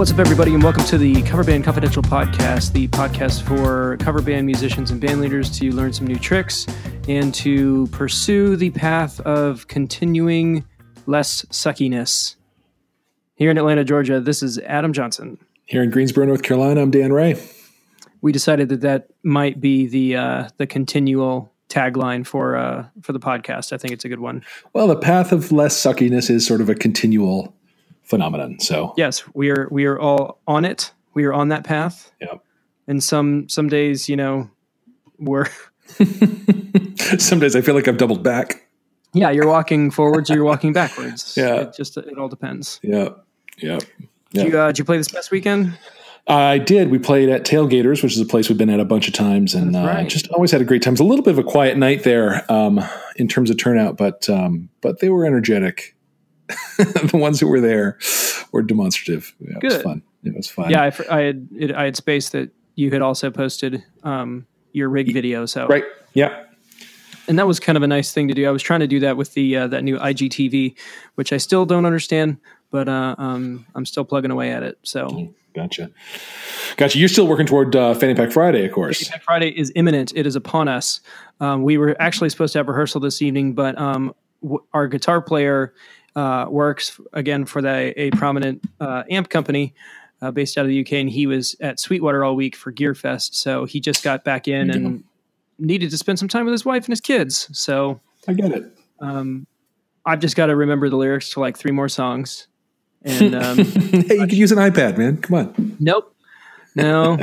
What's up, everybody, and welcome to the Cover Band Confidential podcast, the podcast for cover band musicians and band leaders to learn some new tricks and to pursue the path of continuing less suckiness. Here in Atlanta, Georgia, this is Adam Johnson. Here in Greensboro, North Carolina, I'm Dan Ray. We decided that that might be the uh, the continual tagline for uh, for the podcast. I think it's a good one. Well, the path of less suckiness is sort of a continual phenomenon. So yes, we are we are all on it. We are on that path. Yeah. And some some days, you know, we're some days I feel like I've doubled back. Yeah, you're walking forwards or you're walking backwards. Yeah. It just it all depends. Yeah. Yeah. Did, you, uh, did you play this past weekend? I did. We played at Tailgaters, which is a place we've been at a bunch of times, and right. uh, just always had a great time. It's a little bit of a quiet night there um, in terms of turnout, but um, but they were energetic. the ones who were there were demonstrative. Yeah, Good. It was fun. It was fun. Yeah, I, I had it, I had space that you had also posted um, your rig video. So right, yeah, and that was kind of a nice thing to do. I was trying to do that with the uh, that new IGTV, which I still don't understand, but uh, um, I'm still plugging away at it. So. Mm, gotcha, gotcha. You're still working toward uh, Fanny Pack Friday, of course. Fanny Pack Friday is imminent. It is upon us. Um, we were actually supposed to have rehearsal this evening, but um, w- our guitar player uh, works again for the, a prominent uh, amp company uh, based out of the UK, and he was at Sweetwater all week for Gearfest. So he just got back in and needed to spend some time with his wife and his kids. So I get it. Um, I've just got to remember the lyrics to like three more songs. And um, hey, you could use an iPad, man. Come on. Nope. No.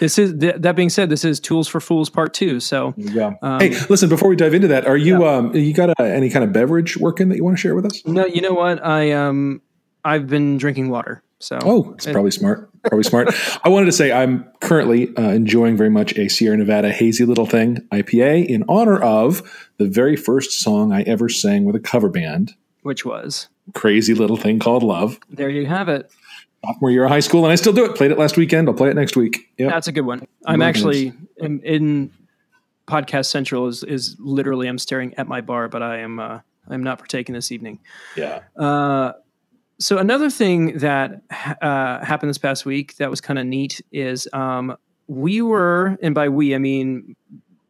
This is th- that being said, this is Tools for Fools Part Two. So, yeah. Um, hey, listen. Before we dive into that, are you yeah. um you got a, any kind of beverage working that you want to share with us? No, you know what? I um I've been drinking water. So, oh, it's probably smart. Probably smart. I wanted to say I'm currently uh, enjoying very much a Sierra Nevada Hazy Little Thing IPA in honor of the very first song I ever sang with a cover band, which was Crazy Little Thing Called Love. There you have it sophomore year of high school, and I still do it. Played it last weekend. I'll play it next week. Yeah, that's a good one. I'm actually in, in, podcast central is is literally I'm staring at my bar, but I am uh, I'm not partaking this evening. Yeah. Uh, so another thing that uh, happened this past week that was kind of neat is um, we were, and by we I mean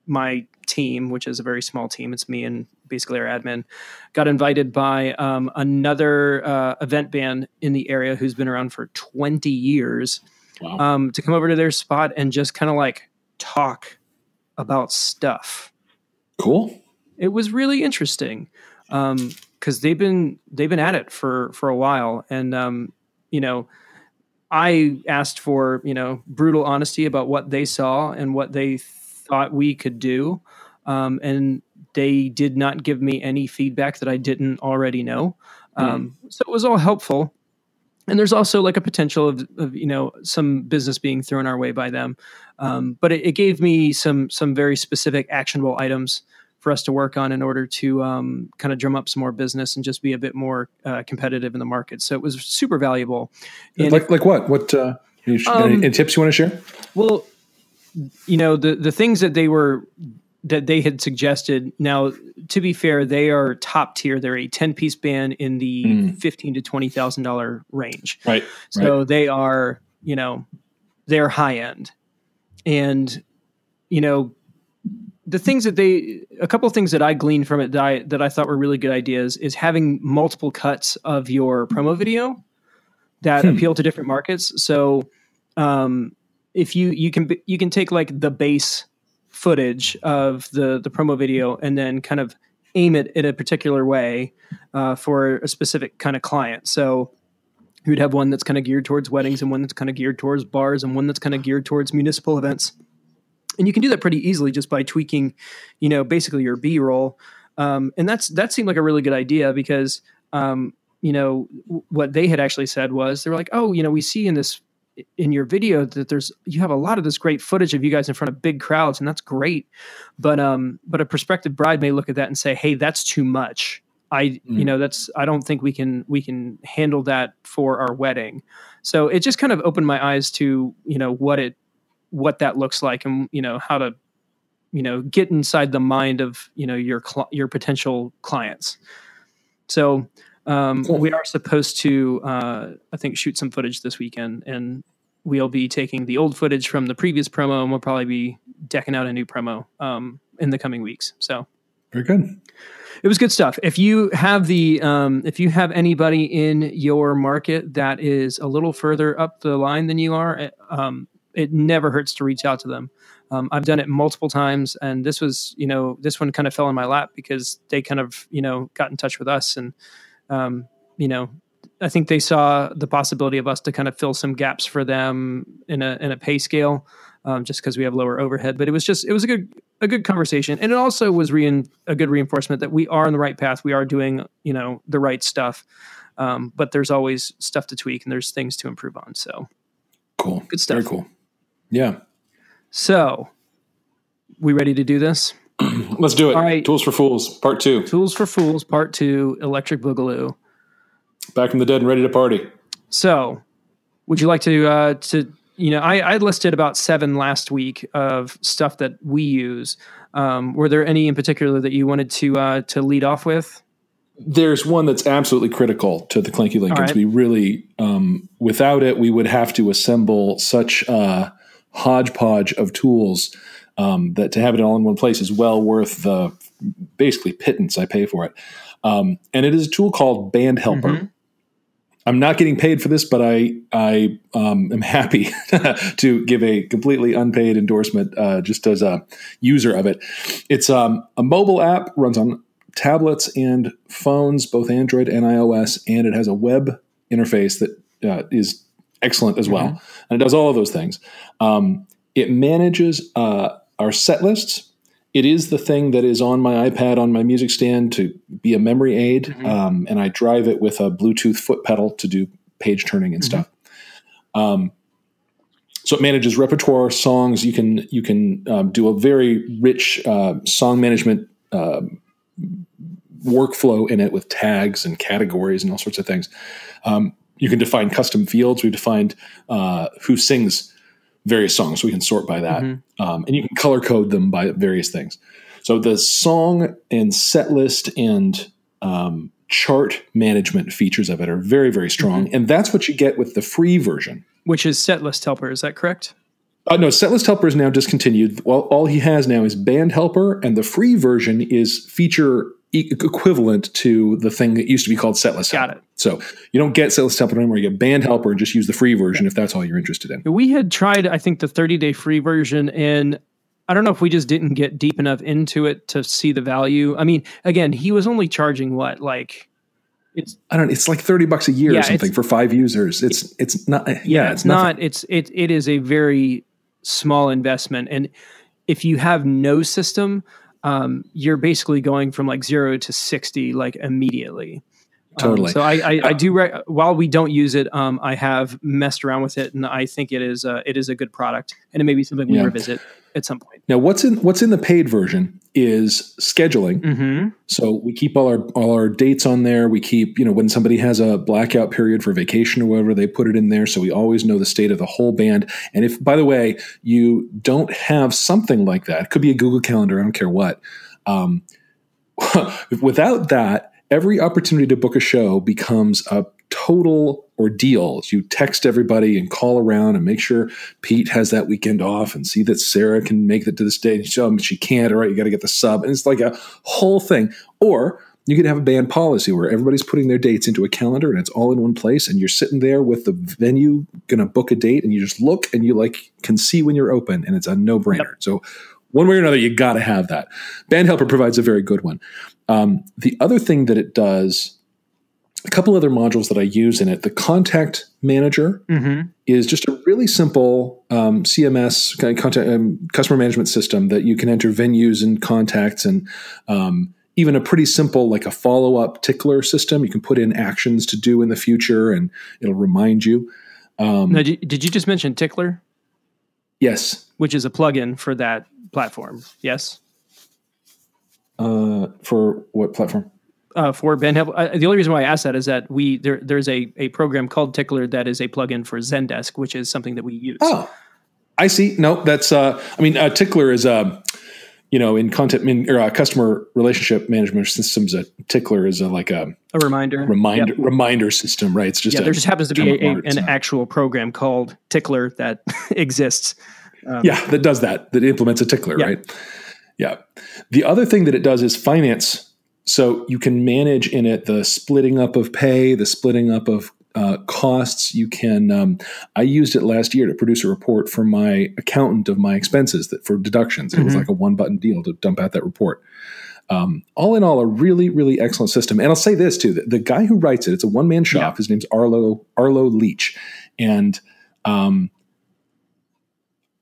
my team, which is a very small team. It's me and basically our admin, got invited by um, another uh, event band in the area who's been around for 20 years wow. um, to come over to their spot and just kind of like talk about stuff. Cool. It was really interesting because um, they've been they've been at it for for a while, and um, you know. I asked for, you know, brutal honesty about what they saw and what they thought we could do. Um, and they did not give me any feedback that I didn't already know. Hmm. Um, mm. So it was all helpful. And there's also like a potential of, of you know some business being thrown our way by them, um, but it, it, gave me some some very specific actionable items for us to work on in order to um, kind of drum up some more business and just be a bit more uh, competitive in the market. So it was super valuable. And like if, like what? What uh, any, um, any tips you want to share? Well, you know the the things that they were that they had suggested. Now, to be fair, they are top tier. They're a ten piece band in the mm. fifteen to twenty thousand dollar range. Right. So right. they are, you know, they're high end, and you know, the things that they, a couple of things that I gleaned from it that I that I thought were really good ideas is having multiple cuts of your promo video that hmm. appeal to different markets. So, um, if you you can you can take like the base footage of the the promo video and then kind of aim it in a particular way uh, for a specific kind of client. So you'd have one that's kind of geared towards weddings and one that's kind of geared towards bars and one that's kind of geared towards municipal events. And you can do that pretty easily just by tweaking, you know, basically your B roll. Um, and that's that seemed like a really good idea because um, you know what they had actually said was they were like, oh, you know, we see in this in your video that there's you have a lot of this great footage of you guys in front of big crowds and that's great. But um but a prospective bride may look at that and say hey that's too much. I mm. you know that's i don't think we can we can handle that for our wedding. So it just kind of opened my eyes to you know what it what that looks like and you know how to you know get inside the mind of you know your cl- your potential clients. So Um, cool. We are supposed to, uh, I think, shoot some footage this weekend, and we'll be taking the old footage from the previous promo, and we'll probably be decking out a new promo um, in the coming weeks. So very good. It was good stuff. If you have the, um, if you have anybody in your market that is a little further up the line than you are, it, um, it never hurts to reach out to them. Um, I've done it multiple times, and this was, you know, this one kind of fell in my lap because they kind of, you know, got in touch with us, and, um, you know, I think they saw the possibility of us to kind of fill some gaps for them in a in a pay scale, um, just because we have lower overhead. But it was just it was a good a good conversation, and it also was re- a good reinforcement that we are on the right path. We are doing you know the right stuff, um, but there's always stuff to tweak and there's things to improve on. So cool, good stuff. Very cool. Yeah. So, we ready to do this? Let's do it. All right. Tools for Fools, Part Two. Tools for Fools, Part Two. Electric Boogaloo. Back from the dead and ready to party. So, would you like to uh, to you know I, I listed about seven last week of stuff that we use. Um, were there any in particular that you wanted to uh, to lead off with? There's one that's absolutely critical to the Clanky Lincolns. Right. We really, um, without it, we would have to assemble such a hodgepodge of tools um, that to have it all in one place is well worth the basically pittance I pay for it. Um, and it is a tool called Band Helper. Mm-hmm. I'm not getting paid for this, but I I um, am happy to give a completely unpaid endorsement uh, just as a user of it. It's um, a mobile app, runs on tablets and phones, both Android and iOS, and it has a web interface that uh, is excellent as well, mm-hmm. and it does all of those things. Um, it manages uh, our set lists it is the thing that is on my iPad on my music stand to be a memory aid, mm-hmm. um, and I drive it with a Bluetooth foot pedal to do page turning and mm-hmm. stuff. Um, so it manages repertoire songs. You can you can um, do a very rich uh, song management uh, workflow in it with tags and categories and all sorts of things. Um, you can define custom fields. We've defined uh, who sings various songs. So we can sort by that. Mm-hmm. Um, and you can color code them by various things. So the song and set list and um, chart management features of it are very, very strong. Mm-hmm. And that's what you get with the free version. Which is Setlist Helper, is that correct? Uh, no, Setlist Helper is now discontinued. Well, all he has now is Band Helper, and the free version is feature equivalent to the thing that used to be called setlist got it. So you don't get setlist helper anymore you get band helper and just use the free version if that's all you're interested in. We had tried i think the 30 day free version and i don't know if we just didn't get deep enough into it to see the value. I mean again he was only charging what like it's i don't it's like 30 bucks a year yeah, or something for five users. It's it's not yeah, yeah it's nothing. not it's it, it is a very small investment and if you have no system um, you're basically going from like zero to 60 like immediately. Um, totally. Um, so I, I, I do re- while we don't use it, um, I have messed around with it, and I think it is uh, it is a good product, and it may be something we yeah. revisit at some point. Now, what's in what's in the paid version is scheduling. Mm-hmm. So we keep all our all our dates on there. We keep you know when somebody has a blackout period for vacation or whatever, they put it in there, so we always know the state of the whole band. And if by the way you don't have something like that, it could be a Google Calendar. I don't care what. Um, without that, every opportunity to book a show becomes a total ordeal. You text everybody and call around and make sure Pete has that weekend off and see that Sarah can make it to the stage. So she can't. All right, you got to get the sub, and it's like a whole thing. Or you could have a band policy where everybody's putting their dates into a calendar and it's all in one place, and you're sitting there with the venue going to book a date, and you just look and you like can see when you're open, and it's a no brainer. Yep. So one way or another, you got to have that. Band Helper provides a very good one. Um, the other thing that it does, a couple other modules that I use in it, the Contact Manager mm-hmm. is just a really simple um, CMS kind of contact, um, customer management system that you can enter venues and contacts and um, even a pretty simple like a follow up tickler system. You can put in actions to do in the future and it'll remind you. Um, now, did you just mention Tickler? Yes, which is a plugin for that platform. Yes. Uh, for what platform? Uh, for Helper. Uh, the only reason why I asked that is that we there there's a a program called Tickler that is a plugin for Zendesk, which is something that we use. Oh, I see. No, that's uh, I mean, uh, Tickler is a you know, in content or uh, customer relationship management systems, a tickler is a, like a a reminder reminder yep. reminder system, right? It's just yeah. there just happens to be a, a, an actual program called Tickler that exists. Um, yeah, that does that. That implements a tickler, yeah. right? Yeah. The other thing that it does is finance. So you can manage in it the splitting up of pay, the splitting up of uh, costs. You can. Um, I used it last year to produce a report for my accountant of my expenses that for deductions. Mm-hmm. It was mm-hmm. like a one button deal to dump out that report. Um, all in all, a really, really excellent system. And I'll say this too: the, the guy who writes it, it's a one man shop. Yeah. His name's Arlo Arlo Leach, and um,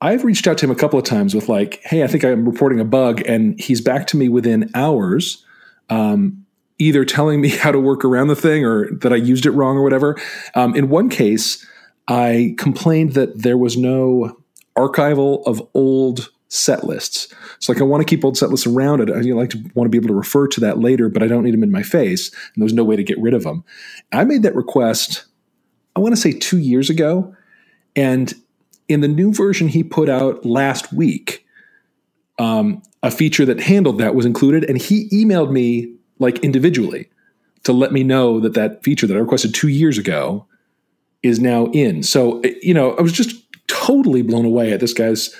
I've reached out to him a couple of times with like, "Hey, I think I'm reporting a bug," and he's back to me within hours. Um, either telling me how to work around the thing or that I used it wrong or whatever. Um, in one case, I complained that there was no archival of old set lists. So like I want to keep old set lists around. I like to want to be able to refer to that later, but I don't need them in my face. And there's no way to get rid of them. I made that request, I want to say two years ago. And in the new version he put out last week, um, a feature that handled that was included. And he emailed me like individually to let me know that that feature that I requested two years ago is now in. So, you know, I was just totally blown away at this guy's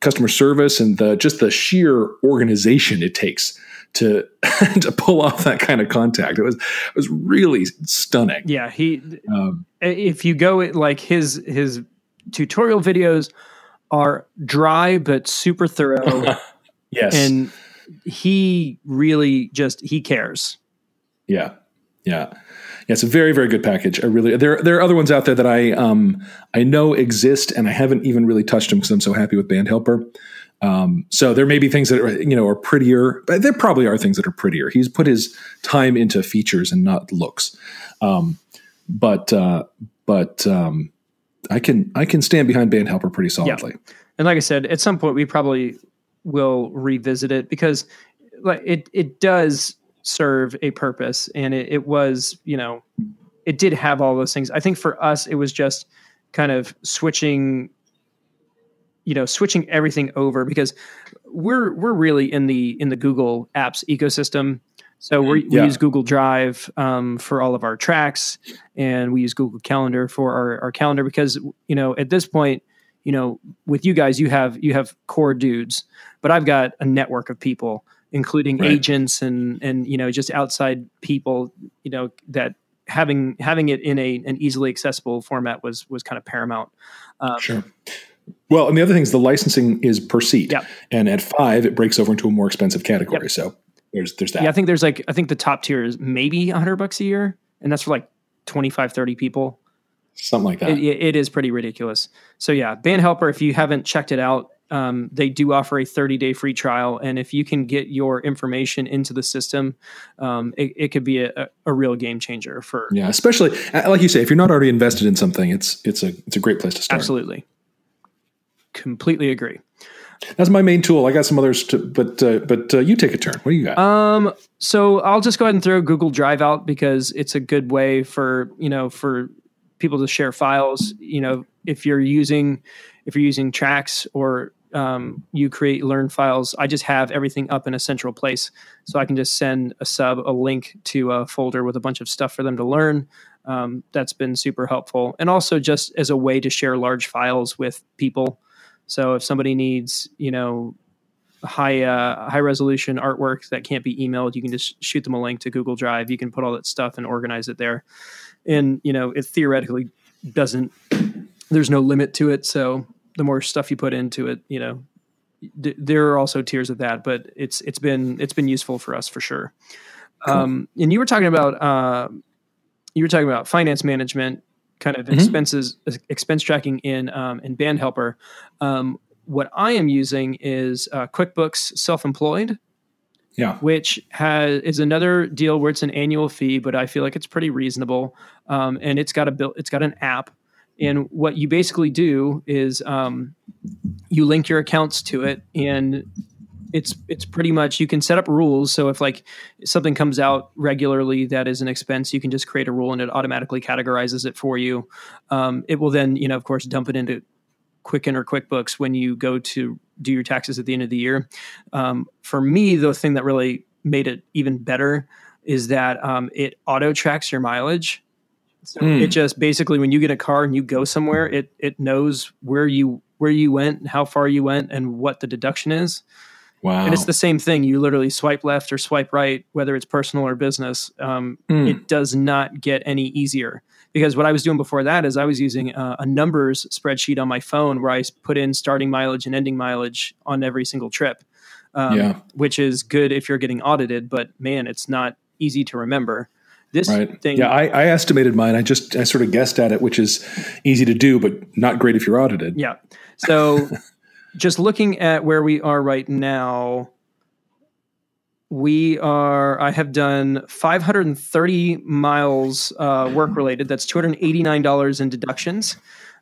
customer service and the just the sheer organization it takes to to pull off that kind of contact. It was it was really stunning. Yeah, he um, if you go like his his tutorial videos are dry but super thorough. yes. And he really just he cares. Yeah. Yeah. Yeah, it's a very, very good package. I really there there are other ones out there that I um I know exist and I haven't even really touched them because I'm so happy with Band Helper. Um, so there may be things that are, you know are prettier, but there probably are things that are prettier. He's put his time into features and not looks. Um, but uh, but um, I can I can stand behind Band Helper pretty solidly. Yeah. And like I said, at some point we probably will revisit it because like it it does serve a purpose and it, it was you know it did have all those things i think for us it was just kind of switching you know switching everything over because we're we're really in the in the google apps ecosystem so we yeah. use google drive um, for all of our tracks and we use google calendar for our, our calendar because you know at this point you know with you guys you have you have core dudes but I've got a network of people, including right. agents and and you know just outside people, you know that having having it in a an easily accessible format was was kind of paramount. Um, sure. Well, and the other thing is the licensing is per seat, yeah. and at five it breaks over into a more expensive category. Yep. So there's there's that. Yeah, I think there's like I think the top tier is maybe hundred bucks a year, and that's for like 25, 30 people. Something like that. It, it is pretty ridiculous. So yeah, Band Helper. If you haven't checked it out, um, they do offer a 30 day free trial. And if you can get your information into the system, um, it, it, could be a, a, real game changer for. Yeah, especially like you say, if you're not already invested in something, it's it's a it's a great place to start. Absolutely, completely agree. That's my main tool. I got some others, to, but uh, but uh, you take a turn. What do you got? Um, so I'll just go ahead and throw Google Drive out because it's a good way for you know for people to share files. You know, if you're using if you're using tracks or um, you create learn files, I just have everything up in a central place. So I can just send a sub a link to a folder with a bunch of stuff for them to learn. Um, that's been super helpful. And also just as a way to share large files with people. So if somebody needs, you know, high uh, high resolution artwork that can't be emailed, you can just shoot them a link to Google Drive. You can put all that stuff and organize it there. And you know, it theoretically doesn't. There's no limit to it, so the more stuff you put into it, you know, d- there are also tiers of that, but it's it's been it's been useful for us for sure. Um, and you were talking about uh, you were talking about finance management, kind of mm-hmm. expenses expense tracking in um, in Band Helper. Um, what I am using is uh, QuickBooks Self Employed. Yeah. Which has is another deal where it's an annual fee, but I feel like it's pretty reasonable. Um, and it's got a built it's got an app and what you basically do is um, you link your accounts to it, and it's it's pretty much you can set up rules. So if like something comes out regularly that is an expense, you can just create a rule and it automatically categorizes it for you. Um, it will then you know of course dump it into Quicken or QuickBooks when you go to do your taxes at the end of the year. Um, for me, the thing that really made it even better is that um, it auto tracks your mileage. So mm. it just basically when you get a car and you go somewhere, it it knows where you where you went, how far you went, and what the deduction is. Wow! And it's the same thing. You literally swipe left or swipe right, whether it's personal or business. Um, mm. It does not get any easier because what I was doing before that is I was using a, a numbers spreadsheet on my phone where I put in starting mileage and ending mileage on every single trip. Um, yeah. which is good if you're getting audited, but man, it's not easy to remember. This right. thing, yeah, I, I, estimated mine. I just I sort of guessed at it, which is easy to do, but not great if you're audited. Yeah. So, just looking at where we are right now, we are. I have done 530 miles uh, work related. That's 289 dollars in deductions.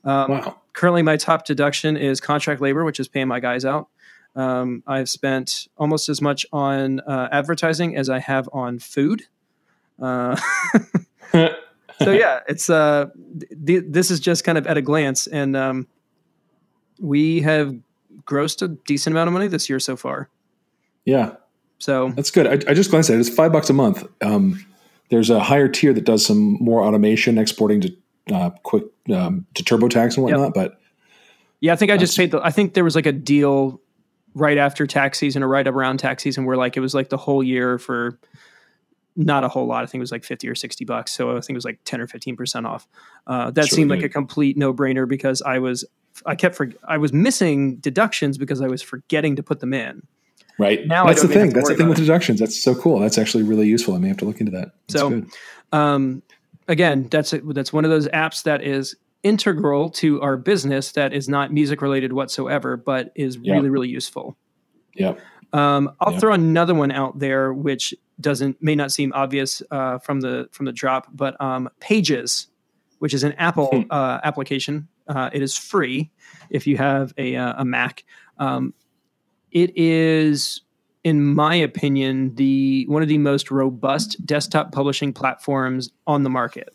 Um, wow. Currently, my top deduction is contract labor, which is paying my guys out. Um, I've spent almost as much on uh, advertising as I have on food. Uh, so yeah, it's uh, th- this is just kind of at a glance, and um, we have grossed a decent amount of money this year so far. Yeah, so that's good. I, I just glanced at it; it's five bucks a month. Um, there's a higher tier that does some more automation, exporting to uh, quick um, to TurboTax and whatnot. Yep. But yeah, I think I just paid the. I think there was like a deal right after tax season or right around tax season where like it was like the whole year for not a whole lot. I think it was like 50 or 60 bucks. So I think it was like 10 or 15% off. Uh, that sure seemed like a complete no brainer because I was, I kept, for, I was missing deductions because I was forgetting to put them in. Right. Now that's the thing. That's the thing with it. deductions. That's so cool. That's actually really useful. I may have to look into that. That's so, um, again, that's, a, that's one of those apps that is integral to our business that is not music related whatsoever, but is yep. really, really useful. Yeah. Um, I'll yep. throw another one out there, which doesn't may not seem obvious uh, from the from the drop, but um, Pages, which is an Apple hmm. uh, application. Uh, it is free if you have a, uh, a Mac. Um, it is, in my opinion, the one of the most robust desktop publishing platforms on the market.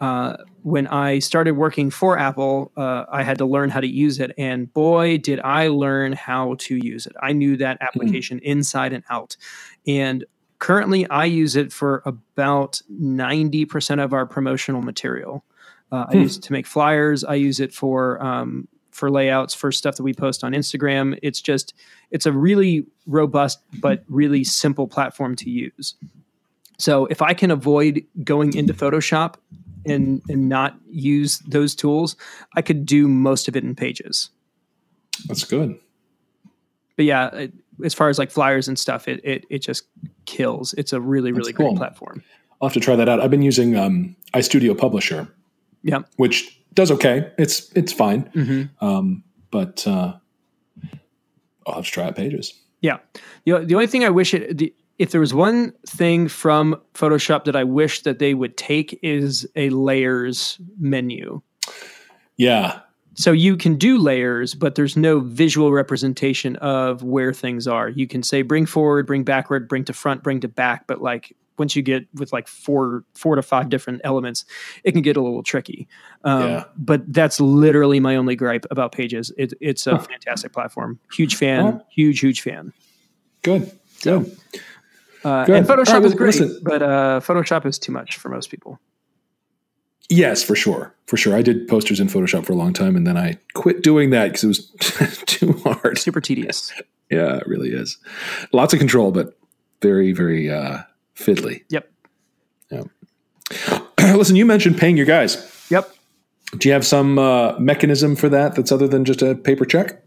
Uh, when I started working for Apple, uh, I had to learn how to use it. And boy, did I learn how to use it. I knew that hmm. application mm-hmm. inside and out. And currently, I use it for about 90% of our promotional material. Uh, hmm. I use it to make flyers, I use it for. Um, for layouts for stuff that we post on Instagram. It's just it's a really robust but really simple platform to use. So if I can avoid going into Photoshop and and not use those tools, I could do most of it in Pages. That's good. But yeah, it, as far as like flyers and stuff, it it it just kills. It's a really really cool. great platform. I'll have to try that out. I've been using um, iStudio Publisher. Yeah, which does okay. It's it's fine. Mm-hmm. Um, but uh, I'll have to try out Pages. Yeah, the the only thing I wish it the if there was one thing from Photoshop that I wish that they would take is a layers menu. Yeah. So you can do layers, but there's no visual representation of where things are. You can say bring forward, bring backward, bring to front, bring to back, but like once you get with like four four to five different elements, it can get a little tricky. Um, yeah. But that's literally my only gripe about Pages. It, it's a huh. fantastic platform. Huge fan. Huge huge fan. Good. Good. So, uh, and Photoshop right, is great, listen. but uh, Photoshop is too much for most people. Yes, for sure, for sure. I did posters in Photoshop for a long time, and then I quit doing that because it was too hard. Super tedious. yeah, it really is. Lots of control, but very, very uh, fiddly. Yep. Yeah. Listen, you mentioned paying your guys. Yep. Do you have some uh, mechanism for that that's other than just a paper check?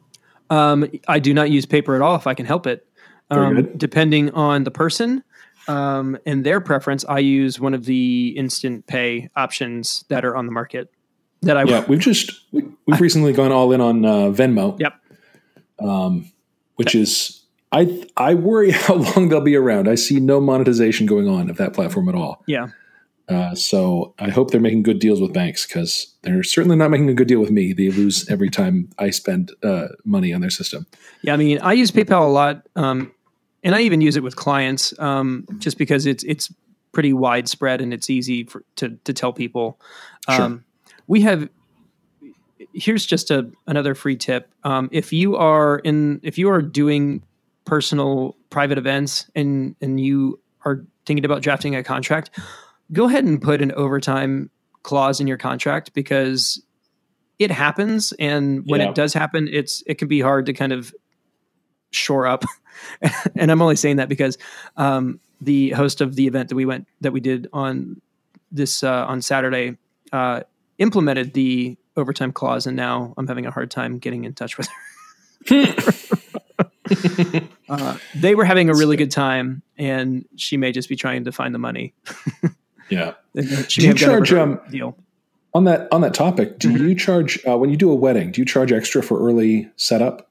Um, I do not use paper at all if I can help it. Um, depending on the person um, and their preference, I use one of the instant pay options that are on the market. That I yeah, we've just we've recently gone all in on uh, Venmo. Yep. Um, which is I I worry how long they'll be around. I see no monetization going on of that platform at all. Yeah. Uh, so I hope they're making good deals with banks because they're certainly not making a good deal with me. They lose every time I spend uh, money on their system. Yeah, I mean, I use PayPal a lot. Um, and I even use it with clients um, just because it's it's pretty widespread and it's easy for, to to tell people. Um, We have here's just a another free tip. Um, if you are in, if you are doing personal private events and and you are thinking about drafting a contract, go ahead and put an overtime clause in your contract because it happens, and when yeah. it does happen, it's it can be hard to kind of shore up. and I'm only saying that because um, the host of the event that we went that we did on this uh, on Saturday uh, implemented the overtime clause, and now I'm having a hard time getting in touch with her. uh, they were having a really good time, and she may just be trying to find the money. yeah, she do you charge um, deal on that on that topic? Do mm-hmm. you charge uh, when you do a wedding? Do you charge extra for early setup?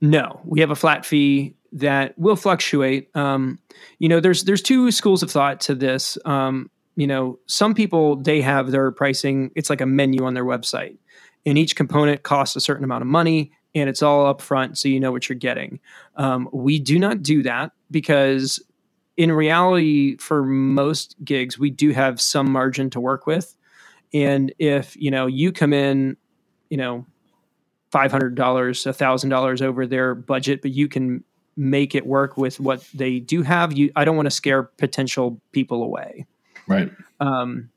No, we have a flat fee that will fluctuate. Um, you know, there's there's two schools of thought to this. Um, you know, some people they have their pricing. It's like a menu on their website, and each component costs a certain amount of money, and it's all up front, so you know what you're getting. Um, we do not do that because, in reality, for most gigs, we do have some margin to work with, and if you know you come in, you know. Five hundred dollars, a thousand dollars over their budget, but you can make it work with what they do have. You, I don't want to scare potential people away. Right. Um,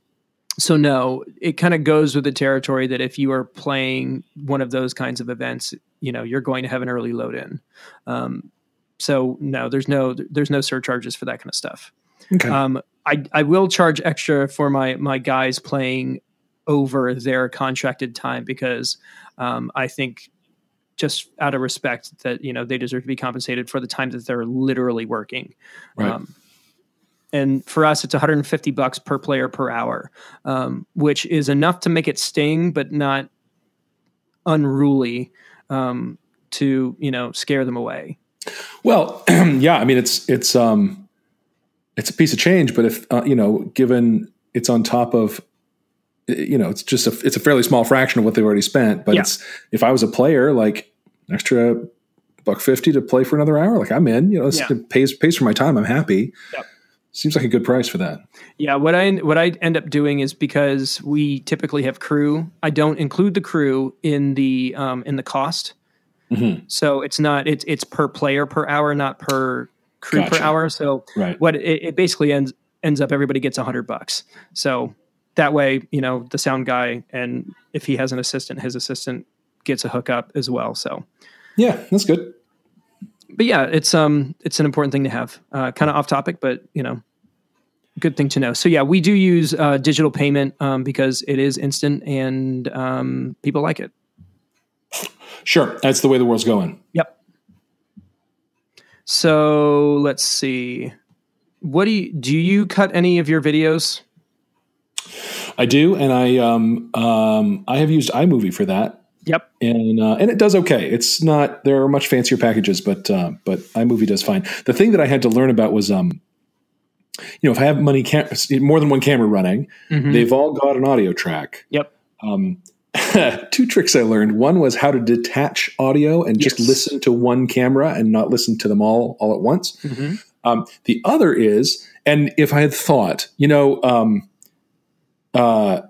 so no, it kind of goes with the territory that if you are playing one of those kinds of events, you know, you're going to have an early load in. Um, so no, there's no there's no surcharges for that kind of stuff. Okay. Um, I I will charge extra for my my guys playing over their contracted time because um, I think just out of respect that you know they deserve to be compensated for the time that they're literally working. Right. Um, and for us, it's 150 bucks per player per hour, um, which is enough to make it sting, but not unruly um, to you know scare them away. Well, yeah, I mean it's it's um it's a piece of change, but if uh, you know, given it's on top of you know, it's just a it's a fairly small fraction of what they've already spent. But yeah. it's if I was a player, like extra buck fifty to play for another hour, like I'm in. You know, yeah. it pays pays for my time. I'm happy. Yep. Seems like a good price for that. Yeah, what I what I end up doing is because we typically have crew. I don't include the crew in the um, in the cost. Mm-hmm. So it's not it's it's per player per hour, not per crew gotcha. per hour. So right. what it, it basically ends ends up everybody gets a hundred bucks. So that way, you know, the sound guy and if he has an assistant, his assistant gets a hookup as well. So yeah, that's good. But yeah, it's um it's an important thing to have. Uh, kind of off topic, but you know, good thing to know. So yeah, we do use uh, digital payment um, because it is instant and um, people like it. Sure, that's the way the world's going. Yep. So let's see. What do you do? You cut any of your videos? I do, and I um, um, I have used iMovie for that. Yep, and uh, and it does okay. It's not there are much fancier packages, but uh, but iMovie does fine. The thing that I had to learn about was um, you know, if I have money cam- more than one camera running, mm-hmm. they've all got an audio track. Yep. Um, two tricks I learned. One was how to detach audio and just yes. listen to one camera and not listen to them all all at once. Mm-hmm. Um, the other is, and if I had thought, you know, um, uh,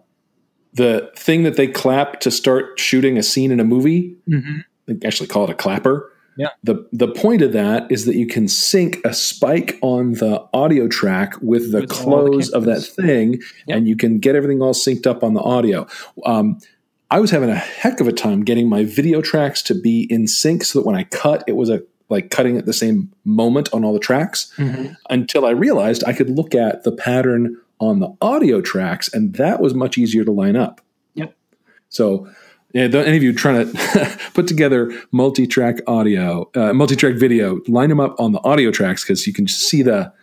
the thing that they clap to start shooting a scene in a movie. Mm-hmm. They actually call it a clapper. Yeah. The the point of that is that you can sync a spike on the audio track with the with close the of that thing, yep. and you can get everything all synced up on the audio. Um, I was having a heck of a time getting my video tracks to be in sync, so that when I cut, it was a like cutting at the same moment on all the tracks. Mm-hmm. Until I realized I could look at the pattern on the audio tracks, and that was much easier to line up. Yep. So, any of you trying to put together multi-track audio, uh, multi-track video, line them up on the audio tracks because you can see the,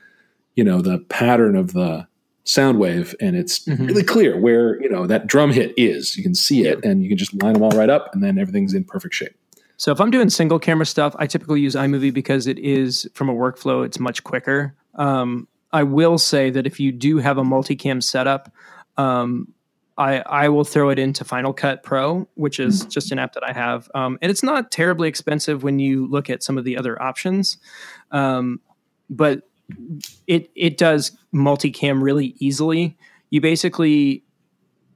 you know, the pattern of the sound wave, and it's mm-hmm. really clear where you know that drum hit is. You can see it, and you can just line them all right up, and then everything's in perfect shape. So if I'm doing single camera stuff, I typically use iMovie because it is from a workflow, it's much quicker. Um, I will say that if you do have a multicam setup, um, I, I will throw it into Final Cut Pro, which is mm-hmm. just an app that I have. Um, and it's not terribly expensive when you look at some of the other options. Um, but it it does multicam really easily. You basically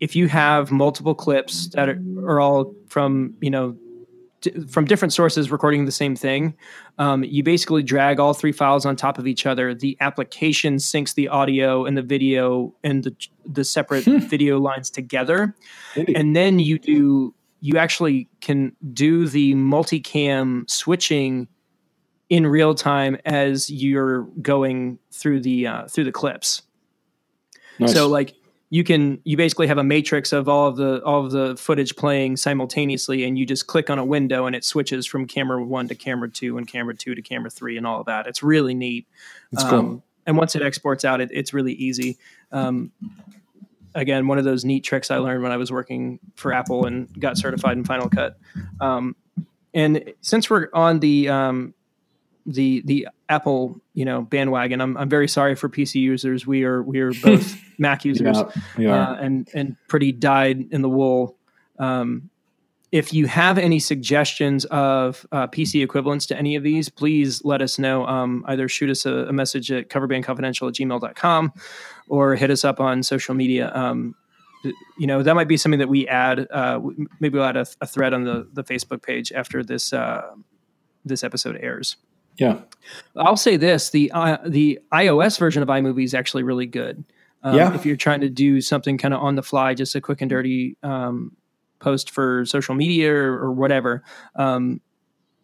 if you have multiple clips that are, are all from you know from different sources recording the same thing. Um, you basically drag all three files on top of each other. The application syncs the audio and the video and the the separate hmm. video lines together, Indeed. and then you do you actually can do the multicam switching in real time as you're going through the uh, through the clips. Nice. So like you can you basically have a matrix of all of the all of the footage playing simultaneously and you just click on a window and it switches from camera 1 to camera 2 and camera 2 to camera 3 and all of that. It's really neat. It's um, cool and once it exports out it, it's really easy. Um, again one of those neat tricks i learned when i was working for apple and got certified in final cut. Um, and since we're on the um, the the Apple you know bandwagon. I'm I'm very sorry for PC users. We are we are both Mac users, yeah, uh, and and pretty dyed in the wool. Um, if you have any suggestions of uh, PC equivalents to any of these, please let us know. Um, either shoot us a, a, message at coverbandconfidential at gmail.com or hit us up on social media. Um, you know, that might be something that we add. Uh, maybe we'll add a, a, thread on the, the Facebook page after this, uh, this episode airs. Yeah. I'll say this: the uh, the iOS version of iMovie is actually really good. Um, yeah. If you're trying to do something kind of on the fly, just a quick and dirty um, post for social media or, or whatever. Um,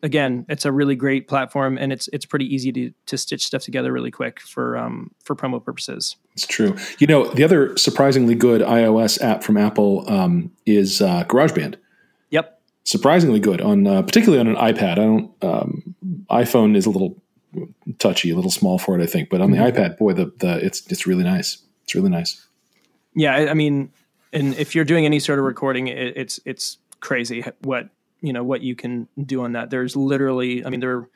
again, it's a really great platform, and it's it's pretty easy to to stitch stuff together really quick for um, for promo purposes. It's true. You know, the other surprisingly good iOS app from Apple um, is uh, GarageBand surprisingly good on uh, particularly on an iPad. I don't um, iPhone is a little touchy, a little small for it, I think, but on mm-hmm. the iPad, boy, the the it's it's really nice. It's really nice. Yeah, I mean, and if you're doing any sort of recording, it, it's it's crazy what you know what you can do on that. There's literally, I mean, they're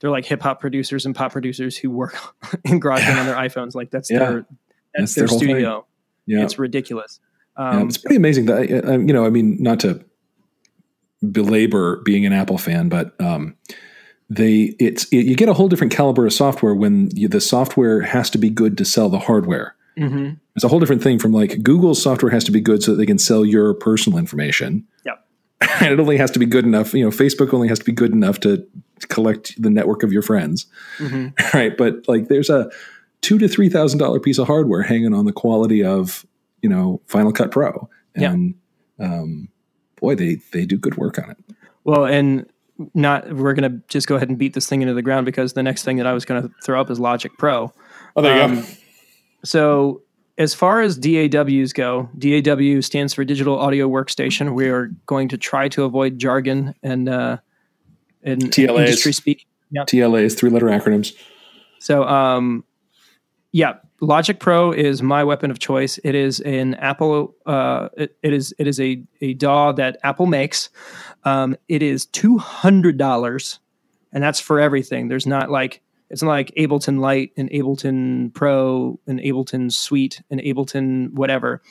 they're like hip hop producers and pop producers who work in GarageBand on their iPhones. Like that's yeah. their that's, that's their, their studio. Thing. Yeah, it's ridiculous. Um, yeah, it's pretty amazing that you know. I mean, not to belabor being an Apple fan, but um, they it's it, you get a whole different caliber of software when you, the software has to be good to sell the hardware. Mm-hmm. It's a whole different thing from like Google's software has to be good so that they can sell your personal information. Yep. and it only has to be good enough. You know, Facebook only has to be good enough to collect the network of your friends, mm-hmm. right? But like, there's a two to three thousand dollar piece of hardware hanging on the quality of you know Final Cut Pro, and yeah. um, boy, they they do good work on it. Well, and not we're going to just go ahead and beat this thing into the ground because the next thing that I was going to throw up is Logic Pro. Oh, there um, you go. Um, so, as far as DAWs go, DAW stands for Digital Audio Workstation. We are going to try to avoid jargon and uh, and TLAs. industry speak. Yep. TLAs, three letter acronyms. So, um, yeah, Logic Pro is my weapon of choice. It is an Apple. Uh, it, it is it is a a DAW that Apple makes. Um, it is two hundred dollars, and that's for everything. There's not like it's not like Ableton Lite and Ableton Pro and Ableton Suite and Ableton whatever.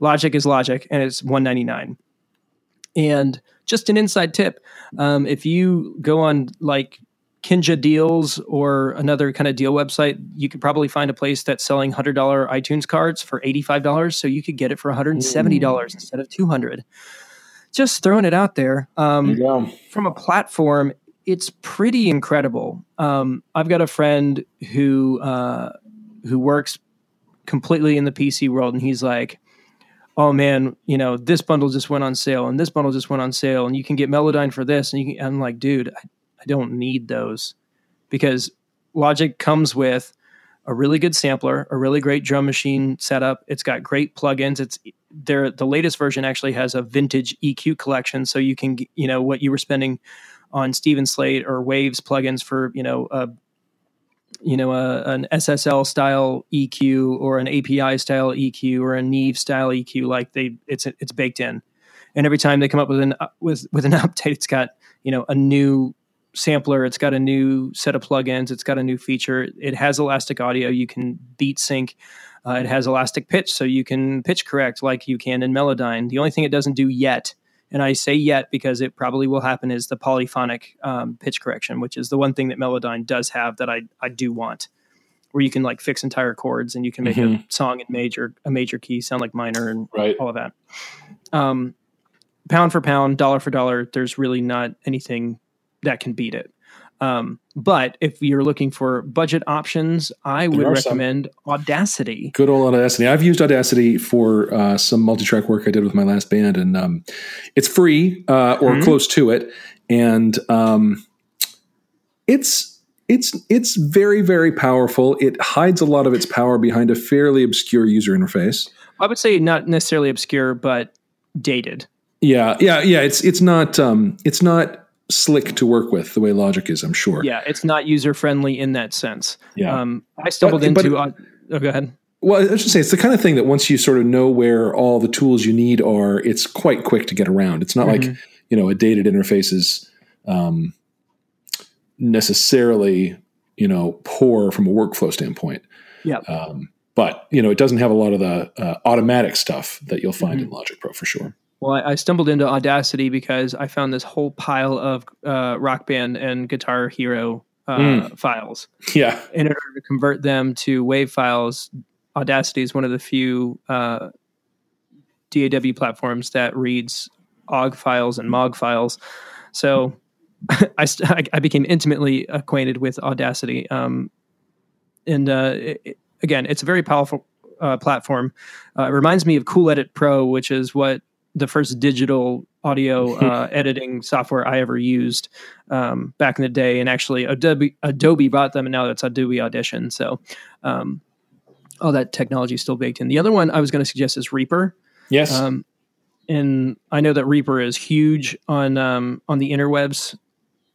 Logic is Logic, and it's one ninety nine. And just an inside tip: um, if you go on like Kinja Deals or another kind of deal website, you could probably find a place that's selling $100 iTunes cards for $85. So you could get it for $170 mm. instead of 200 Just throwing it out there. Um, from a platform, it's pretty incredible. Um, I've got a friend who uh, who works completely in the PC world, and he's like, "Oh man, you know this bundle just went on sale, and this bundle just went on sale, and you can get Melodyne for this." And you can, I'm like, "Dude, I, I don't need those because Logic comes with a really good sampler, a really great drum machine setup. It's got great plugins. It's there. The latest version actually has a vintage EQ collection, so you can you know what you were spending on Steven Slate or Waves plugins for you know a you know a, an SSL style EQ or an API style EQ or a Neve style EQ. Like they, it's it's baked in, and every time they come up with an with with an update, it's got you know a new sampler. It's got a new set of plugins. It's got a new feature. It has elastic audio. You can beat sync. Uh, it has elastic pitch, so you can pitch correct like you can in Melodyne. The only thing it doesn't do yet, and I say yet because it probably will happen, is the polyphonic um, pitch correction, which is the one thing that Melodyne does have that I, I do want. where you can like fix entire chords and you can make mm-hmm. a song in major a major key sound like minor and right. all of that. Um, pound for pound, dollar for dollar, there's really not anything that can beat it. Um, but if you're looking for budget options, I would recommend some. Audacity. Good old Audacity. I've used Audacity for uh, some multi-track work I did with my last band, and um, it's free uh, or mm-hmm. close to it, and um, it's it's it's very very powerful. It hides a lot of its power behind a fairly obscure user interface. I would say not necessarily obscure, but dated. Yeah, yeah, yeah. It's it's not um, it's not slick to work with the way Logic is. I'm sure. Yeah, it's not user friendly in that sense. Yeah, um, I stumbled but, into. But, uh, oh, go ahead. Well, I should say it's the kind of thing that once you sort of know where all the tools you need are, it's quite quick to get around. It's not mm-hmm. like you know a dated interface is um, necessarily you know poor from a workflow standpoint. Yeah. Um, but you know it doesn't have a lot of the uh, automatic stuff that you'll find mm-hmm. in Logic Pro for sure. Well, I, I, stumbled into Audacity because I found this whole pile of uh, Rock Band and Guitar Hero uh, mm. files. Yeah. In order to convert them to WAV files, Audacity is one of the few uh, DAW platforms that reads OGG files and MOGG files. So I, I became intimately acquainted with Audacity. Um, and uh, it, again, it's a very powerful uh, platform. Uh, it reminds me of Cool Edit Pro, which is what the first digital audio uh, editing software I ever used um, back in the day, and actually Adobe Adobe bought them, and now it's Adobe Audition. So um, all that technology is still baked in. The other one I was going to suggest is Reaper. Yes. Um, and I know that Reaper is huge on um, on the interwebs.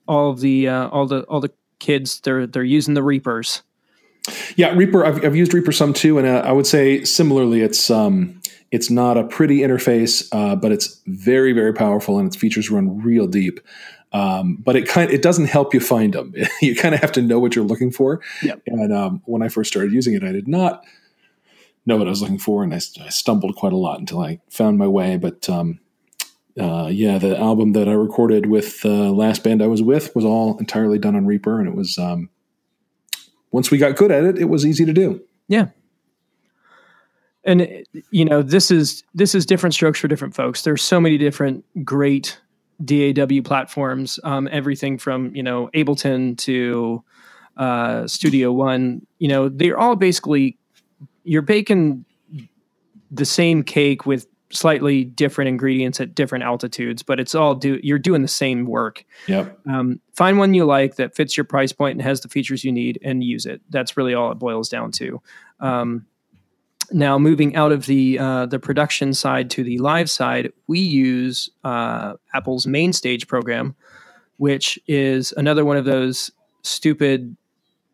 All of the uh, all the all the kids they're they're using the Reapers. Yeah, Reaper. I've, I've used Reaper some too, and uh, I would say similarly, it's um, it's not a pretty interface, uh, but it's very, very powerful, and its features run real deep. Um, but it kind it doesn't help you find them. you kind of have to know what you're looking for. Yep. And um, when I first started using it, I did not know what I was looking for, and I, I stumbled quite a lot until I found my way. But um, uh, yeah, the album that I recorded with the uh, last band I was with was all entirely done on Reaper, and it was um, once we got good at it, it was easy to do. Yeah, and you know this is this is different strokes for different folks. There's so many different great daw platforms um, everything from you know ableton to uh, studio one. You know they're all basically you're baking the same cake with slightly different ingredients at different altitudes but it's all do you're doing the same work. Yep. Um, find one you like that fits your price point and has the features you need and use it. That's really all it boils down to. Um, now, moving out of the uh, the production side to the live side, we use uh, Apple's MainStage program, which is another one of those stupid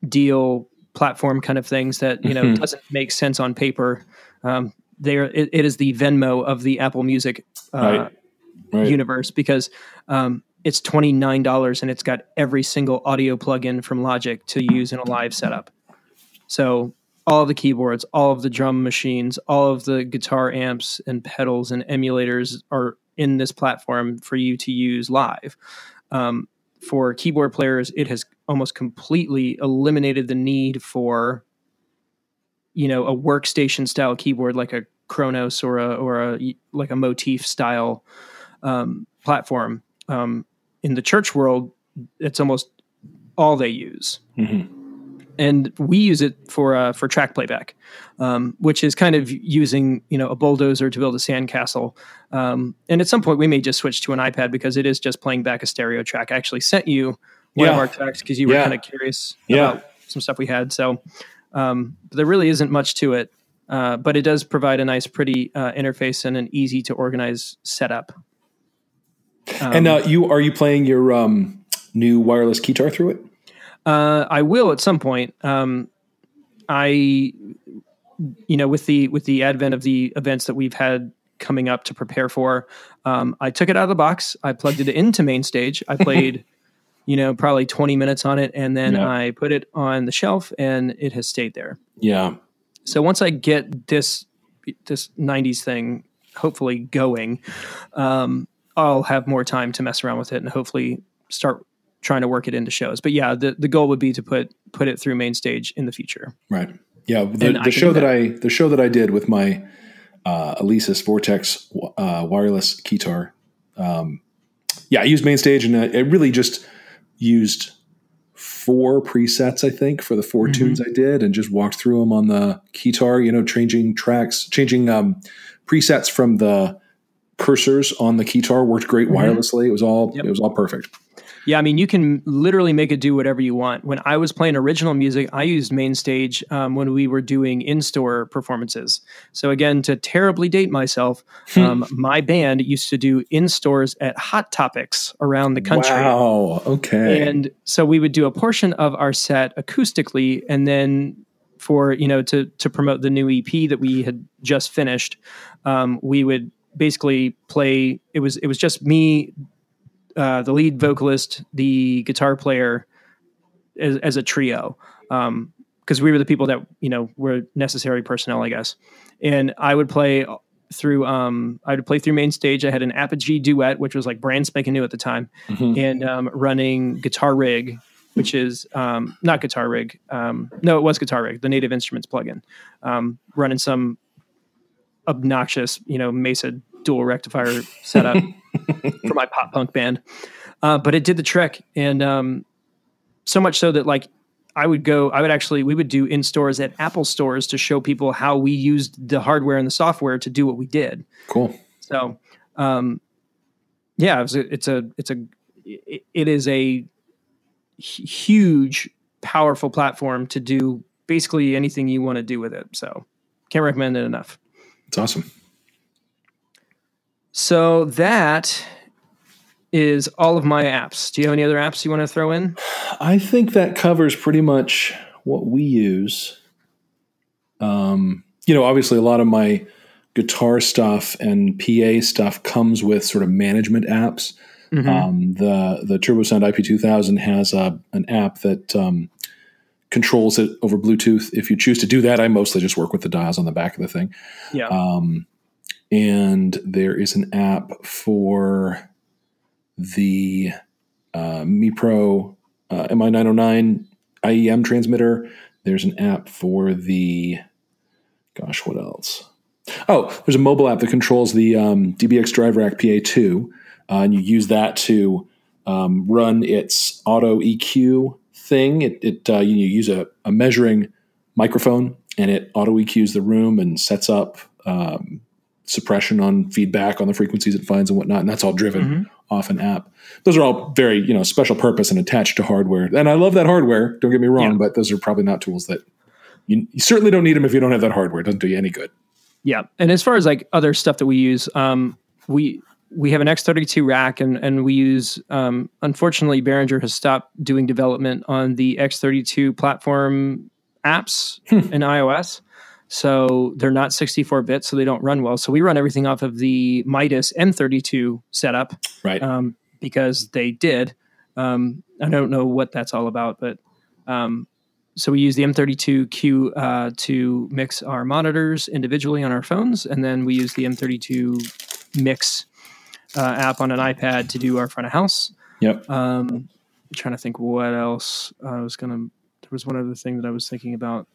deal platform kind of things that you know mm-hmm. doesn't make sense on paper. Um, there, it, it is the Venmo of the Apple Music uh, right. Right. universe because um, it's twenty nine dollars and it's got every single audio plugin from Logic to use in a live setup. So all of the keyboards, all of the drum machines, all of the guitar amps and pedals and emulators are in this platform for you to use live. Um, for keyboard players, it has almost completely eliminated the need for, you know, a workstation style keyboard like a Kronos or a or a like a Motif style um, platform. Um, in the church world, it's almost all they use. Mm-hmm and we use it for uh, for track playback, um, which is kind of using you know a bulldozer to build a sandcastle. Um, and at some point, we may just switch to an iPad because it is just playing back a stereo track. I actually sent you one yeah. of our tracks because you were yeah. kind of curious yeah. about some stuff we had. So um, there really isn't much to it, uh, but it does provide a nice, pretty uh, interface and an easy to organize setup. and uh, you are you playing your um, new wireless guitar through it? Uh, I will at some point. Um, I, you know, with the with the advent of the events that we've had coming up to prepare for, um, I took it out of the box. I plugged it into main stage. I played, you know, probably twenty minutes on it, and then yeah. I put it on the shelf, and it has stayed there. Yeah. So once I get this this '90s thing hopefully going, um, I'll have more time to mess around with it and hopefully start trying to work it into shows. But yeah, the, the goal would be to put put it through main stage in the future. Right. Yeah. The, the show that. that. I the show that I did with my uh, Alesis Vortex uh, wireless keytar. Um, yeah, I used main stage and I, I really just used four presets, I think, for the 4 mm-hmm. tunes I did, and just walked through them on the keytar. You know, changing tracks, changing um, presets from the cursors on the keytar worked great mm-hmm. wirelessly. It was all yep. it was all perfect. Yeah, I mean, you can literally make it do whatever you want. When I was playing original music, I used MainStage um, when we were doing in-store performances. So again, to terribly date myself, hmm. um, my band used to do in-stores at Hot Topics around the country. Wow. Okay. And so we would do a portion of our set acoustically, and then for you know to to promote the new EP that we had just finished, um, we would basically play. It was it was just me uh, the lead vocalist, the guitar player, as, as a trio, because um, we were the people that you know were necessary personnel, I guess. And I would play through um, I would play through main stage. I had an Apogee duet, which was like brand spanking new at the time, mm-hmm. and um, running Guitar Rig, which is um, not Guitar Rig. Um, no, it was Guitar Rig, the Native Instruments plugin. Um, running some obnoxious, you know, Mesa dual rectifier setup for my pop punk band. Uh, but it did the trick, and um, so much so that like I would go, I would actually, we would do in stores at Apple stores to show people how we used the hardware and the software to do what we did. Cool. So, um, yeah, it was a, it's a, it's a, it is a huge, powerful platform to do basically anything you want to do with it. So, can't recommend it enough. It's awesome. So that is all of my apps. Do you have any other apps you want to throw in? I think that covers pretty much what we use. Um, you know, obviously, a lot of my guitar stuff and PA stuff comes with sort of management apps. Mm-hmm. Um, the the TurboSound IP2000 has a, an app that um, controls it over Bluetooth. If you choose to do that, I mostly just work with the dials on the back of the thing. Yeah. Um, and there is an app for the uh, Mi Pro uh, MI909 IEM transmitter. There's an app for the, gosh, what else? Oh, there's a mobile app that controls the um, DBX Drive Rack PA2, uh, and you use that to um, run its auto EQ thing. It, it uh, you use a, a, measuring microphone, and it auto EQs the room and sets up um, suppression on feedback on the frequencies it finds and whatnot, and that's all driven mm-hmm. off an app. Those are all very you know special purpose and attached to hardware, and I love that hardware. Don't get me wrong, yeah. but those are probably not tools that you, you, certainly don't need them if you don't have that hardware. It doesn't do you any good. Yeah, and as far as like other stuff that we use, um, we we have an X32 rack, and and we use. Um, unfortunately, Behringer has stopped doing development on the X32 platform apps hmm. in iOS. So they're not 64 bit, so they don't run well. So we run everything off of the Midas M32 setup, right? Um, because they did. Um, I don't know what that's all about, but um, so we use the M32Q uh, to mix our monitors individually on our phones, and then we use the M32 Mix uh, app on an iPad to do our front of house. Yep. Um, I'm trying to think what else I was gonna. There was one other thing that I was thinking about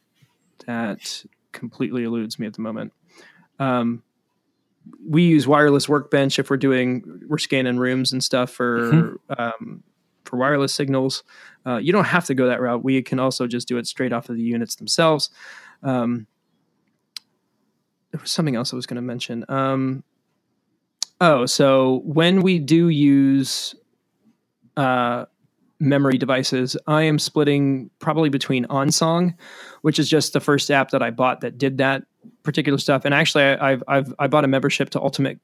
that completely eludes me at the moment. Um, we use wireless workbench if we're doing we're scanning rooms and stuff for mm-hmm. um, for wireless signals. Uh, you don't have to go that route. We can also just do it straight off of the units themselves. Um, there was something else I was going to mention. Um, oh, so when we do use uh, memory devices, I am splitting probably between OnSong, which is just the first app that I bought that did that particular stuff. And actually, I, I've I've I bought a membership to Ultimate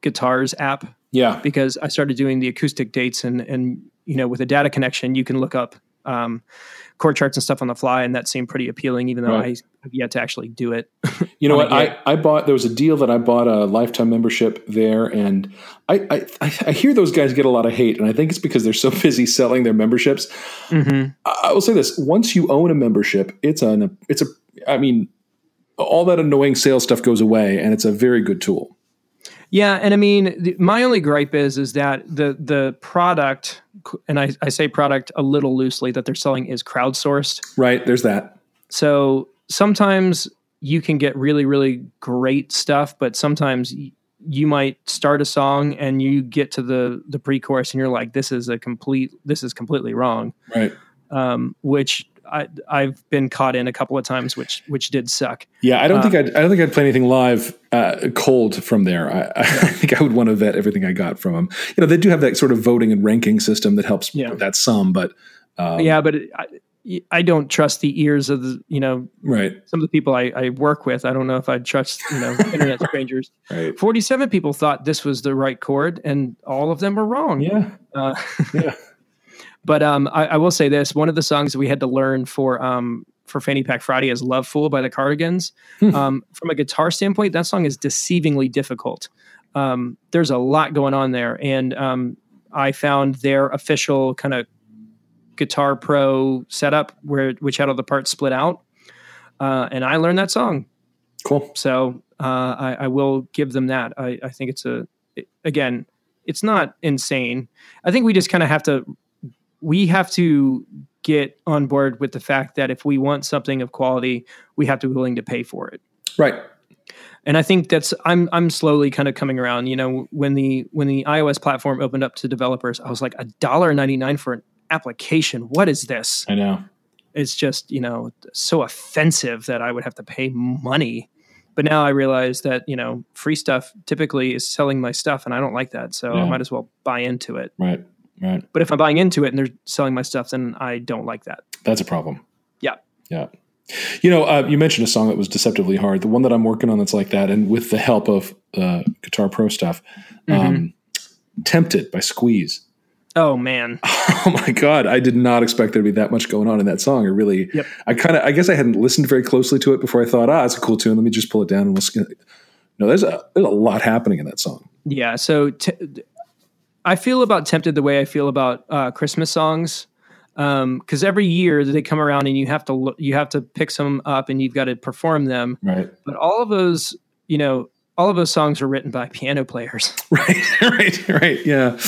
Guitars app. Yeah, because I started doing the acoustic dates and and you know with a data connection, you can look up um, chord charts and stuff on the fly, and that seemed pretty appealing, even though right. I have yet to actually do it. you know what? I, I bought there was a deal that I bought a lifetime membership there, and I, I I hear those guys get a lot of hate, and I think it's because they're so busy selling their memberships. Mm-hmm. I will say this: once you own a membership, it's an it's a I mean, all that annoying sales stuff goes away, and it's a very good tool. Yeah, and I mean, the, my only gripe is is that the the product, and I, I say product a little loosely, that they're selling is crowdsourced. Right. There's that. So sometimes you can get really really great stuff, but sometimes you might start a song and you get to the the pre-chorus and you're like, this is a complete, this is completely wrong. Right. Um, which I, I've been caught in a couple of times, which which did suck. Yeah, I don't think I'd, I don't think I'd play anything live uh, cold from there. I, I, think I would want to vet everything I got from them. You know, they do have that sort of voting and ranking system that helps yeah. that some, but um, yeah, but it, I, I don't trust the ears of the you know right some of the people I, I work with. I don't know if I'd trust you know internet strangers. Right. Forty seven people thought this was the right chord, and all of them were wrong. Yeah, uh, yeah. But um, I, I, will say this: one of the songs we had to learn for um, for Fanny Pack Friday is "Lovefool" by the Cardigans. Hmm. um, from a guitar standpoint, that song is deceivingly difficult. Um, there's a lot going on there, and um, I found their official kind of Guitar Pro setup where which had all the parts split out, uh, and I learned that song. Cool. So uh, I, I, will give them that. I, I think it's a it, again, it's not insane. I think we just kind of have to we have to get on board with the fact that if we want something of quality, we have to be willing to pay for it. Right. And I think that's I'm I'm slowly kind of coming around. You know, when the when the iOS platform opened up to developers, I was like a dollar ninety nine for an application. What is this? I know. It's just, you know, so offensive that I would have to pay money. But now I realize that, you know, free stuff typically is selling my stuff and I don't like that. So yeah. I might as well buy into it. Right. Right. But if I'm buying into it and they're selling my stuff, then I don't like that. That's a problem. Yeah. Yeah. You know, uh, you mentioned a song that was deceptively hard. The one that I'm working on that's like that, and with the help of uh, Guitar Pro stuff, mm-hmm. um, "Tempted" by Squeeze. Oh man! Oh my god! I did not expect there to be that much going on in that song. I really, yep. I kind of, I guess I hadn't listened very closely to it before. I thought, ah, it's a cool tune. Let me just pull it down and we'll. No, there's a there's a lot happening in that song. Yeah. So t- I feel about Tempted the way I feel about uh, Christmas songs, because um, every year they come around and you have to look, you have to pick some up and you've got to perform them. Right. But all of those, you know, all of those songs are written by piano players. Right. right. Right. Yeah.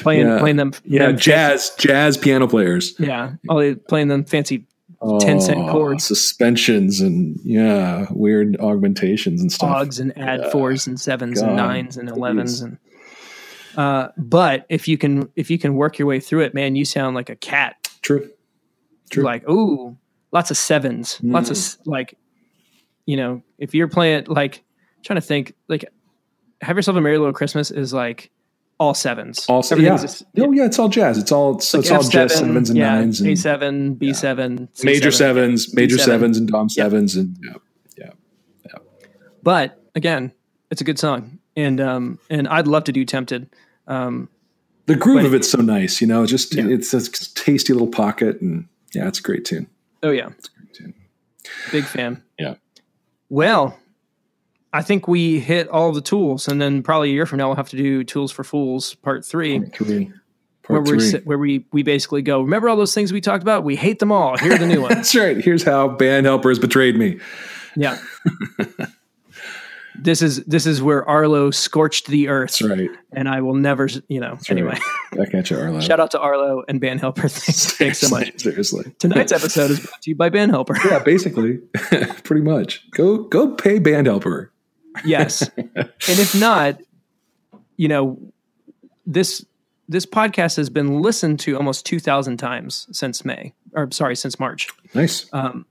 Playing yeah. playing them. Yeah. Know, jazz fancy, jazz piano players. Yeah. All playing them fancy oh, 10 cent chords. Suspensions and yeah, weird augmentations and stuff. Augs and add yeah. fours and sevens God, and nines and elevens and uh, but if you can if you can work your way through it, man, you sound like a cat. True. True. Like ooh, lots of sevens, mm. lots of mm. like, you know, if you're playing like trying to think like, have yourself a merry little Christmas is like all sevens. All sevens. Yeah. Just, oh yeah, it's all jazz. It's all it's, like it's all jazz sevens and yeah, nines. A seven, B seven, yeah. major sevens, major sevens, and dom sevens, and yeah, yeah, yeah. But again, it's a good song, and um, and I'd love to do Tempted. Um, the groove of it's so nice, you know. Just yeah. it's a tasty little pocket, and yeah, it's a great tune. Oh yeah, it's a great tune. Big fan. Yeah. Well, I think we hit all the tools, and then probably a year from now we'll have to do Tools for Fools Part Three. Part three. Part where, we where we we basically go. Remember all those things we talked about? We hate them all. Here are the new ones. That's right. Here's how band helpers betrayed me. Yeah. this is this is where Arlo scorched the earth. That's right. And I will never, you know. That's anyway, right. back at you, Arlo. Shout out to Arlo and Band Helper. Thanks, thanks so much. Seriously. Tonight's episode is brought to you by Band Helper. yeah, basically, pretty much. Go go pay Band Helper. yes, and if not, you know, this this podcast has been listened to almost two thousand times since May, or sorry, since March. Nice. Um,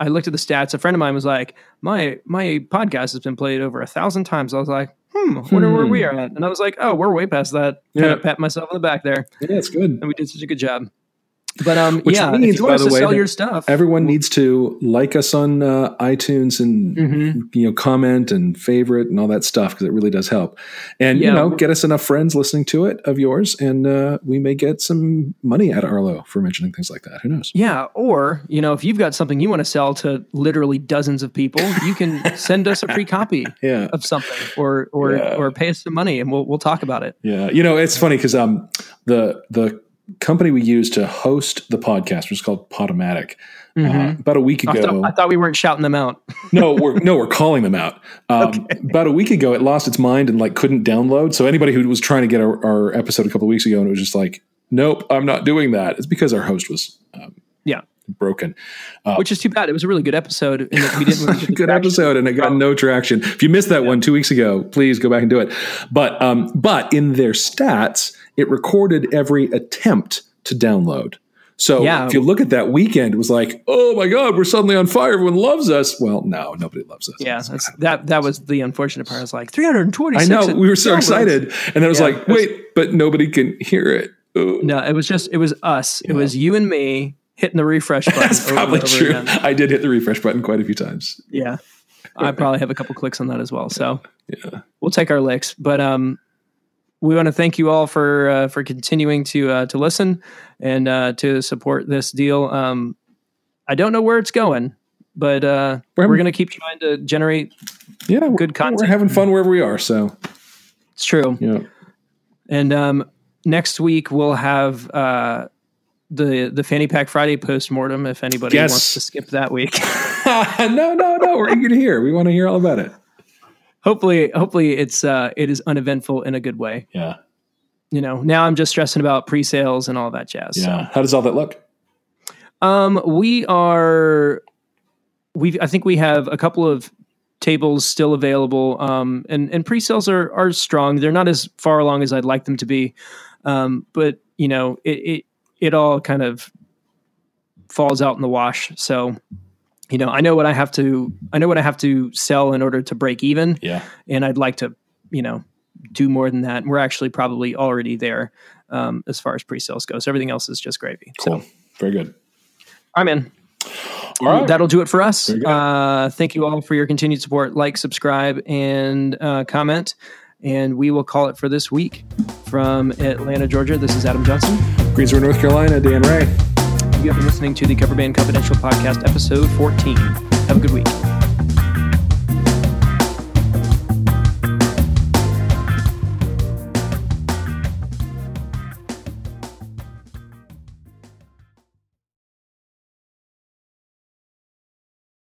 I looked at the stats. A friend of mine was like, "My my podcast has been played over a thousand times." I was like, "Hmm, wonder hmm. where we hmm. are at." And I was like, "Oh, we're way past that." Yeah. Kind of pat myself on the back there. Yeah, it's good. And we did such a good job. But um, Which yeah, means, if you want us to way, sell your stuff, everyone needs to like us on uh, iTunes and mm-hmm. you know comment and favorite and all that stuff because it really does help. And yeah. you know, get us enough friends listening to it of yours, and uh, we may get some money at Arlo for mentioning things like that. Who knows? Yeah, or you know, if you've got something you want to sell to literally dozens of people, you can send us a free copy yeah. of something, or or yeah. or pay us some money, and we'll we'll talk about it. Yeah, you know, it's funny because um the the company we use to host the podcast, which is called Podomatic. Uh, mm-hmm. Uh, about a week ago, I thought, I thought, we weren't shouting them out. no, we're no, we're calling them out. Um, okay. About a week ago, it lost its mind and like couldn't download. So anybody who was trying to get our, our episode a couple weeks ago and it was just like, nope, I'm not doing that. It's because our host was um, yeah broken, uh, which is too bad. It was a really good episode, and we didn't really good episode, and it got no traction. If you missed that yeah. one two weeks ago, please go back and do it. But um, but in their stats, it recorded every attempt to download. So yeah. if you look at that weekend, it was like, oh my God, we're suddenly on fire. Everyone loves us. Well, no, nobody loves us. Yeah, that that was the unfortunate part. I was like 320. I know we were so excited, and then I was yeah, like, wait, but nobody can hear it. Ugh. No, it was just it was us. It was you and me hitting the refresh button. That's probably true. Again. I did hit the refresh button quite a few times. Yeah, I probably have a couple clicks on that as well. So yeah, we'll take our licks. But um, we want to thank you all for uh, for continuing to uh, to listen and uh, to support this deal. Um, I don't know where it's going, but uh, we're, we're going to keep trying to generate yeah good content. We're having fun wherever we are, so it's true. Yeah, and um, next week we'll have uh, the the fanny pack Friday post mortem. If anybody yes. wants to skip that week, no, no, no, we're eager to hear. We want to hear all about it hopefully hopefully it's uh it is uneventful in a good way. Yeah. You know now i'm just stressing about pre-sales and all that jazz yeah. So. how does all that look? Um we are we i think we have a couple of tables still available. Um and and pre-sales are are strong. They're not as far along as i'd like them to be. Um but you know it it, it all kind of falls out in the wash so you know, I know what I have to, I know what I have to sell in order to break even. Yeah. And I'd like to, you know, do more than that. we're actually probably already there um, as far as pre-sales goes. Everything else is just gravy. Cool. So, very good. I'm in. All right. That'll do it for us. Uh, thank you all for your continued support. Like, subscribe, and uh, comment. And we will call it for this week. From Atlanta, Georgia, this is Adam Johnson. Greensboro, North Carolina, Dan Ray. You have been listening to the Cover Band Confidential Podcast, episode 14. Have a good week.